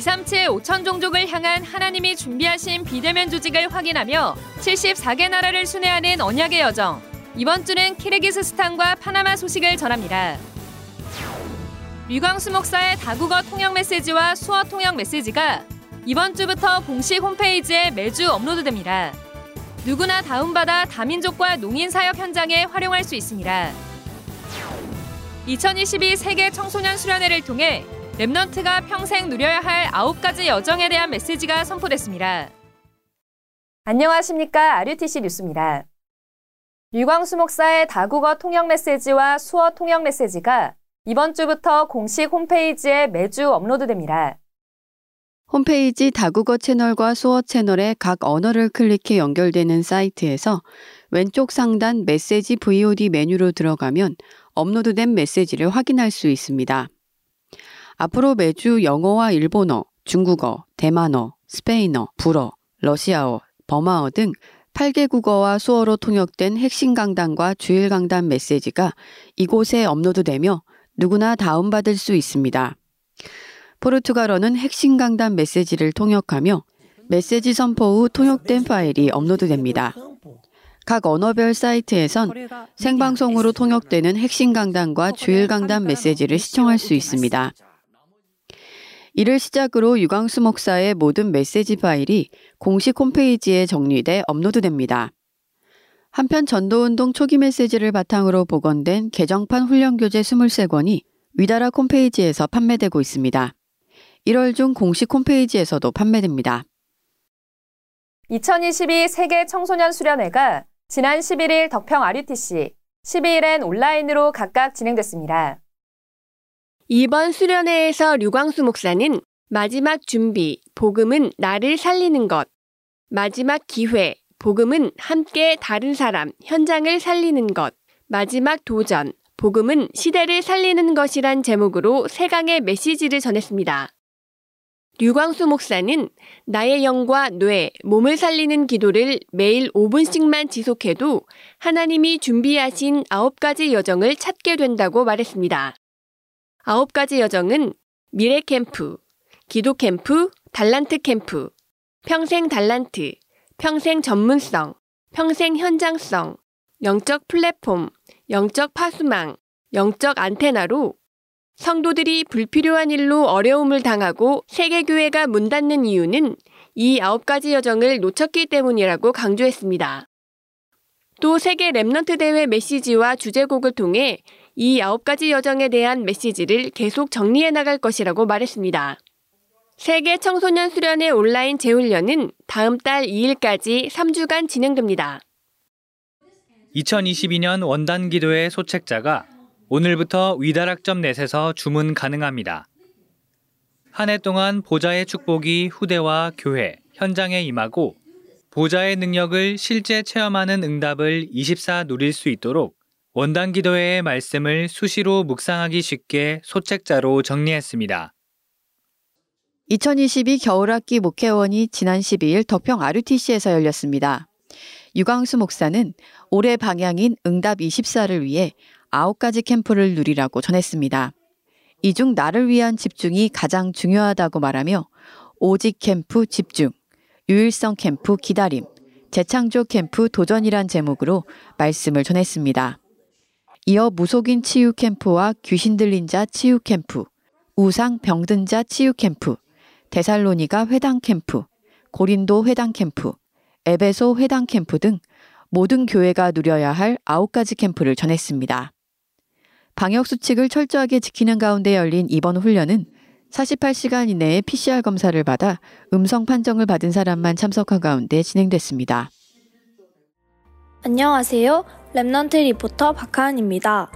237 5천 종족을 향한 하나님이 준비하신 비대면 조직을 확인하며 74개 나라를 순회하는 언약의 여정. 이번 주는 키르기스스탄과 파나마 소식을 전합니다. 류광수 목사의 다국어 통역 메시지와 수어 통역 메시지가 이번 주부터 공식 홈페이지에 매주 업로드됩니다. 누구나 다운받아 다민족과 농인 사역 현장에 활용할 수 있습니다. 2022 세계 청소년 수련회를 통해 랩넌트가 평생 누려야 할 아홉 가지 여정에 대한 메시지가 선포됐습니다. 안녕하십니까. RUTC 뉴스입니다. 류광수 목사의 다국어 통역 메시지와 수어 통역 메시지가 이번 주부터 공식 홈페이지에 매주 업로드됩니다. 홈페이지 다국어 채널과 수어 채널의 각 언어를 클릭해 연결되는 사이트에서 왼쪽 상단 메시지 VOD 메뉴로 들어가면 업로드된 메시지를 확인할 수 있습니다. 앞으로 매주 영어와 일본어, 중국어, 대만어, 스페인어, 불어, 러시아어, 버마어 등 8개 국어와 수어로 통역된 핵심 강단과 주일 강단 메시지가 이곳에 업로드되며 누구나 다운받을 수 있습니다. 포르투갈어는 핵심 강단 메시지를 통역하며 메시지 선포 후 통역된 파일이 업로드됩니다. 각 언어별 사이트에선 생방송으로 통역되는 핵심 강단과 주일 강단 메시지를 시청할 수 있습니다. 이를 시작으로 유광수 목사의 모든 메시지 파일이 공식 홈페이지에 정리돼 업로드됩니다. 한편 전도운동 초기 메시지를 바탕으로 복원된 개정판 훈련교재 23권이 위다라 홈페이지에서 판매되고 있습니다. 1월 중 공식 홈페이지에서도 판매됩니다. 2022 세계 청소년 수련회가 지난 11일 덕평 RUTC, 12일엔 온라인으로 각각 진행됐습니다. 이번 수련회에서 류광수 목사는 마지막 준비, 복음은 나를 살리는 것, 마지막 기회, 복음은 함께 다른 사람, 현장을 살리는 것, 마지막 도전, 복음은 시대를 살리는 것이란 제목으로 세강의 메시지를 전했습니다. 류광수 목사는 나의 영과 뇌, 몸을 살리는 기도를 매일 5분씩만 지속해도 하나님이 준비하신 아홉 가지 여정을 찾게 된다고 말했습니다. 아홉 가지 여정은 미래 캠프, 기도 캠프, 달란트 캠프, 평생 달란트, 평생 전문성, 평생 현장성, 영적 플랫폼, 영적 파수망, 영적 안테나로 성도들이 불필요한 일로 어려움을 당하고 세계교회가 문 닫는 이유는 이 아홉 가지 여정을 놓쳤기 때문이라고 강조했습니다. 또 세계 Remnant 대회 메시지와 주제곡을 통해 이 아홉 가지 여정에 대한 메시지를 계속 정리해 나갈 것이라고 말했습니다. 세계 청소년 수련회 온라인 재훈련은 다음 달 2일까지 3주간 진행됩니다. 2022년 원단 기도회 소책자가 오늘부터 위다락점 넷에서 주문 가능합니다. 한 해 동안 보좌의 축복이 후대와 교회, 현장에 임하고 보좌의 능력을 실제 체험하는 응답을 24 누릴 수 있도록 원단 기도회의 말씀을 수시로 묵상하기 쉽게 소책자로 정리했습니다. 2022 겨울학기 목회원이 지난 12일 덕평 RUTC에서 열렸습니다. 유광수 목사는 올해 방향인 응답 24를 위해 9가지 캠프를 누리라고 전했습니다. 이 중 나를 위한 집중이 가장 중요하다고 말하며 오직 캠프 집중, 유일성 캠프 기다림, 재창조 캠프 도전이란 제목으로 말씀을 전했습니다. 이어 무속인 치유 캠프와 귀신 들린 자 치유 캠프, 우상 병든 자 치유 캠프, 데살로니가 회당 캠프, 고린도 회당 캠프, 에베소 회당 캠프 등 모든 교회가 누려야 할 아홉 가지 캠프를 전했습니다. 방역 수칙을 철저하게 지키는 가운데 열린 이번 훈련은 48시간 이내에 PCR 검사를 받아 음성 판정을 받은 사람만 참석한 가운데 진행됐습니다. 안녕하세요. Remnant 리포터 박하은입니다.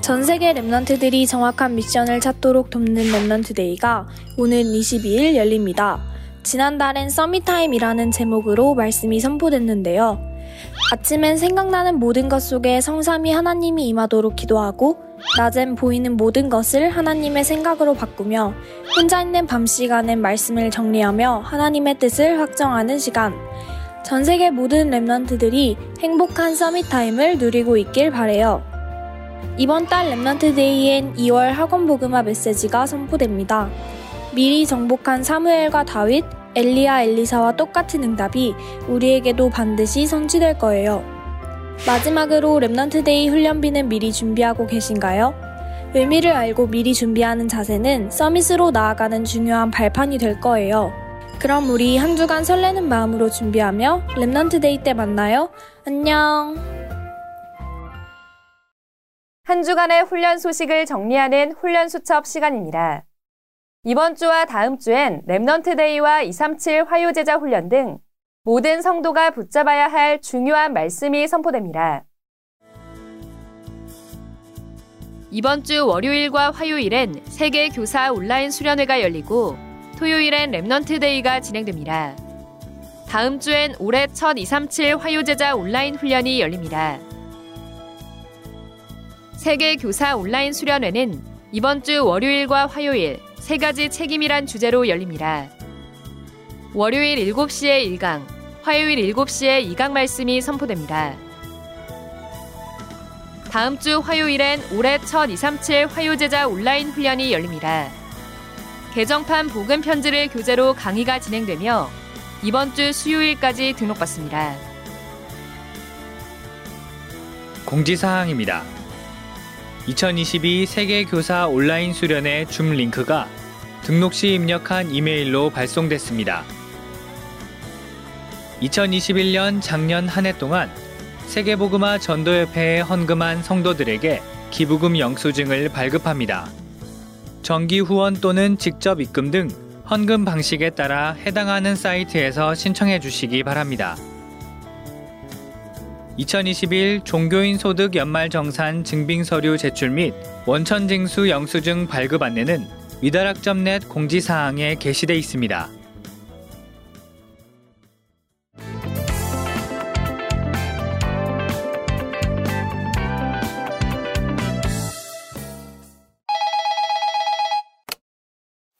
전 세계 Remnant들이 정확한 미션을 찾도록 돕는 Remnant Day가 오는 22일 열립니다. 지난달엔 Summit Time이라는 제목으로 말씀이 선포됐는데요. 아침엔 생각나는 모든 것 속에 성삼위 하나님이 임하도록 기도하고 낮엔 보이는 모든 것을 하나님의 생각으로 바꾸며 혼자 있는 밤 시간엔 말씀을 정리하며 하나님의 뜻을 확정하는 시간. 전 세계 모든 Remnant들이 행복한 Summit Time을 누리고 있길 바래요. 이번 달 Remnant Day엔 2월 학원 복음화 메시지가 선포됩니다. 미리 정복한 사무엘과 다윗, 엘리야 엘리사와 똑같은 응답이 우리에게도 반드시 성취될 거예요. 마지막으로 Remnant Day 훈련비는 미리 준비하고 계신가요? 의미를 알고 미리 준비하는 자세는 Summit으로 나아가는 중요한 발판이 될 거예요. 그럼 우리 한 주간 설레는 마음으로 준비하며 Remnant Day 때 만나요. 안녕. 한 주간의 훈련 소식을 정리하는 훈련 수첩 시간입니다. 이번 주와 다음 주엔 Remnant Day와 237 화요제자 훈련 등 모든 성도가 붙잡아야 할 중요한 말씀이 선포됩니다. 이번 주 월요일과 화요일엔 세계 교사 온라인 수련회가 열리고 토요일엔 Remnant Day가 진행됩니다. 다음 주엔 올해 첫 237 화요제자 온라인 훈련이 열립니다. 세계 교사 온라인 수련회는 이번 주 월요일과 화요일 세 가지 책임이란 주제로 열립니다. 월요일 7시에 1강, 화요일 7시에 2강 말씀이 선포됩니다. 다음 주 화요일엔 올해 첫 237 화요제자 온라인 훈련이 열립니다. 개정판 복음 편지를 교재로 강의가 진행되며 이번 주 수요일까지 등록받습니다. 공지사항입니다. 2022 세계교사 온라인 수련회 줌 링크가 등록 시 입력한 이메일로 발송됐습니다. 2021년 작년 한 해 동안 세계복음화 전도협회에 헌금한 성도들에게 기부금 영수증을 발급합니다. 정기 후원 또는 직접 입금 등 헌금 방식에 따라 해당하는 사이트에서 신청해 주시기 바랍니다. 2021 종교인 소득 연말 정산 증빙 서류 제출 및 원천 징수 영수증 발급 안내는 위다락점넷 공지사항에 게시돼 있습니다.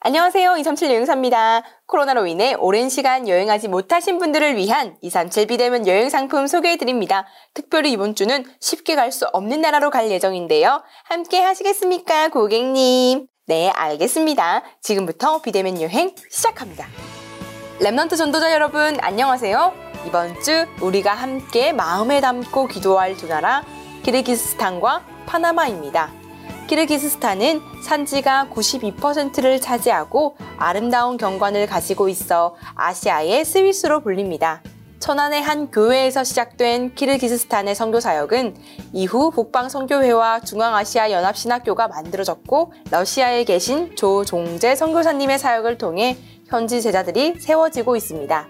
안녕하세요. 237 여행사입니다. 코로나로 인해 오랜 시간 여행하지 못하신 분들을 위한 237 비대면 여행 상품 소개해드립니다. 특별히 이번 주는 쉽게 갈 수 없는 나라로 갈 예정인데요. 함께 하시겠습니까, 고객님? 네, 알겠습니다. 지금부터 비대면 여행 시작합니다. Remnant 전도자 여러분, 안녕하세요. 이번 주 우리가 함께 마음에 담고 기도할 두 나라, 키르기스스탄과 파나마입니다. 키르기스스탄은 산지가 92%를 차지하고 아름다운 경관을 가지고 있어 아시아의 스위스로 불립니다. 천안의 한 교회에서 시작된 키르기스스탄의 선교 사역은 이후 북방 선교회와 중앙아시아 연합신학교가 만들어졌고 러시아에 계신 조종재 선교사님의 사역을 통해 현지 제자들이 세워지고 있습니다.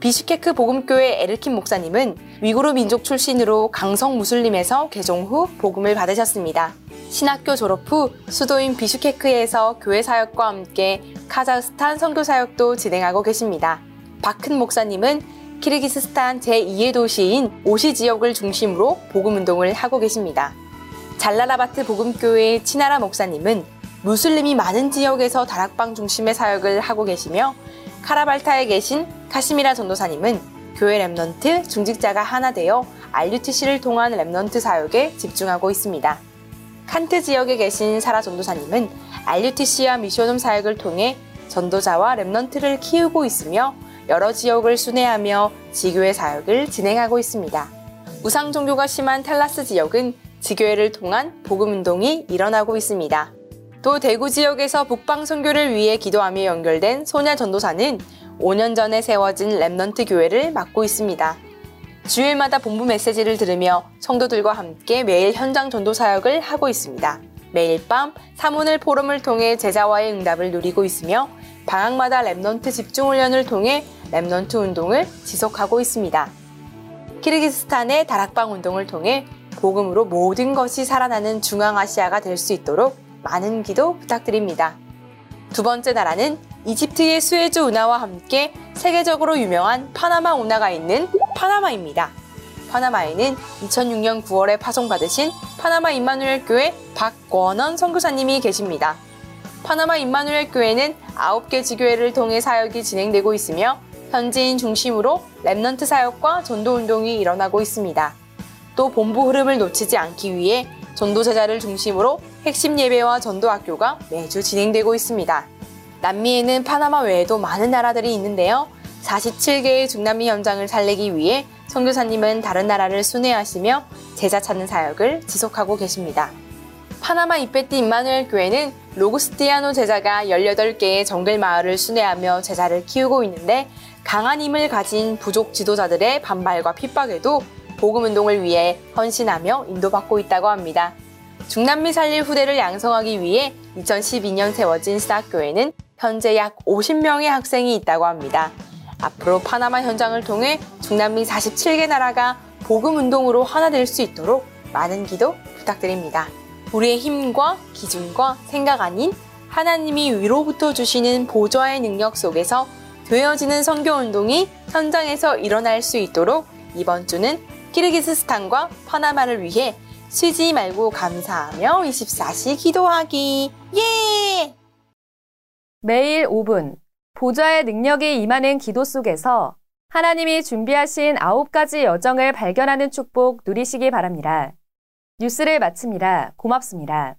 비슈케크 복음교회 에르킨 목사님은 위구르 민족 출신으로 강성 무슬림에서 개종 후 복음을 받으셨습니다. 신학교 졸업 후 수도인 비슈케크에서 교회 사역과 함께 카자흐스탄 선교 사역도 진행하고 계십니다. 박큰 목사님은 키르기스스탄 제2의 도시인 오시 지역을 중심으로 복음 운동을 하고 계십니다. 잘라라바트 복음교회의 치나라 목사님은 무슬림이 많은 지역에서 다락방 중심의 사역을 하고 계시며 카라발타에 계신 카시미라 전도사님은 교회 Remnant 중직자가 하나 되어 RUTC를 통한 Remnant 사역에 집중하고 있습니다. 칸트 지역에 계신 사라 전도사님은 RUTC와 Mission Home 사역을 통해 전도자와 Remnant를 키우고 있으며 여러 지역을 순회하며 지교회 사역을 진행하고 있습니다. 우상 종교가 심한 탈라스 지역은 지교회를 통한 복음 운동이 일어나고 있습니다. 또 대구 지역에서 북방 선교를 위해 기도하며 연결된 소녀 전도사는 5년 전에 세워진 Remnant 교회를 맡고 있습니다. 주일마다 본부 메시지를 들으며 성도들과 함께 매일 현장 전도 사역을 하고 있습니다. 매일 밤 사문을 포럼을 통해 제자와의 응답을 누리고 있으며 방학마다 Remnant 집중 훈련을 통해 Remnant 운동을 지속하고 있습니다. 키르기스탄의 다락방 운동을 통해 복음으로 모든 것이 살아나는 중앙아시아가 될 수 있도록 많은 기도 부탁드립니다. 두 번째 나라는 이집트의 수에즈 운하와 함께 세계적으로 유명한 파나마 운하가 있는 파나마입니다. 파나마에는 2006년 9월에 파송받으신 파나마 임마누엘 교회 박권원 선교사님이 계십니다. 파나마 임마누엘 교회는 9개 지교회를 통해 사역이 진행되고 있으며 현지인 중심으로 Remnant 사역과 전도 운동이 일어나고 있습니다. 또 본부 흐름을 놓치지 않기 위해 전도 제자를 중심으로 핵심 예배와 전도 학교가 매주 진행되고 있습니다. 남미에는 파나마 외에도 많은 나라들이 있는데요. 47개의 중남미 현장을 살리기 위해 선교사님은 다른 나라를 순회하시며 제자 찾는 사역을 지속하고 계십니다. 파나마 이페티 임마누엘 교회는 로그스티아노 제자가 18개의 정글 마을을 순회하며 제자를 키우고 있는데 강한 힘을 가진 부족 지도자들의 반발과 핍박에도 복음 운동을 위해 헌신하며 인도받고 있다고 합니다. 중남미 살릴 후대를 양성하기 위해 2012년 세워진 스타교회는 현재 약 50명의 학생이 있다고 합니다. 앞으로 파나마 현장을 통해 중남미 47개 나라가 복음 운동으로 하나 될 수 있도록 많은 기도 부탁드립니다. 우리의 힘과 기준과 생각 아닌 하나님이 위로부터 주시는 보좌의 능력 속에서 되어지는 선교 운동이 현장에서 일어날 수 있도록 이번 주는 키르기스스탄과 파나마를 위해 쉬지 말고 감사하며 24시 기도하기. 예! 매일 5분 보좌의 능력이 임하는 기도 속에서 하나님이 준비하신 아홉 가지 여정을 발견하는 축복 누리시기 바랍니다. 뉴스를 마칩니다. 고맙습니다.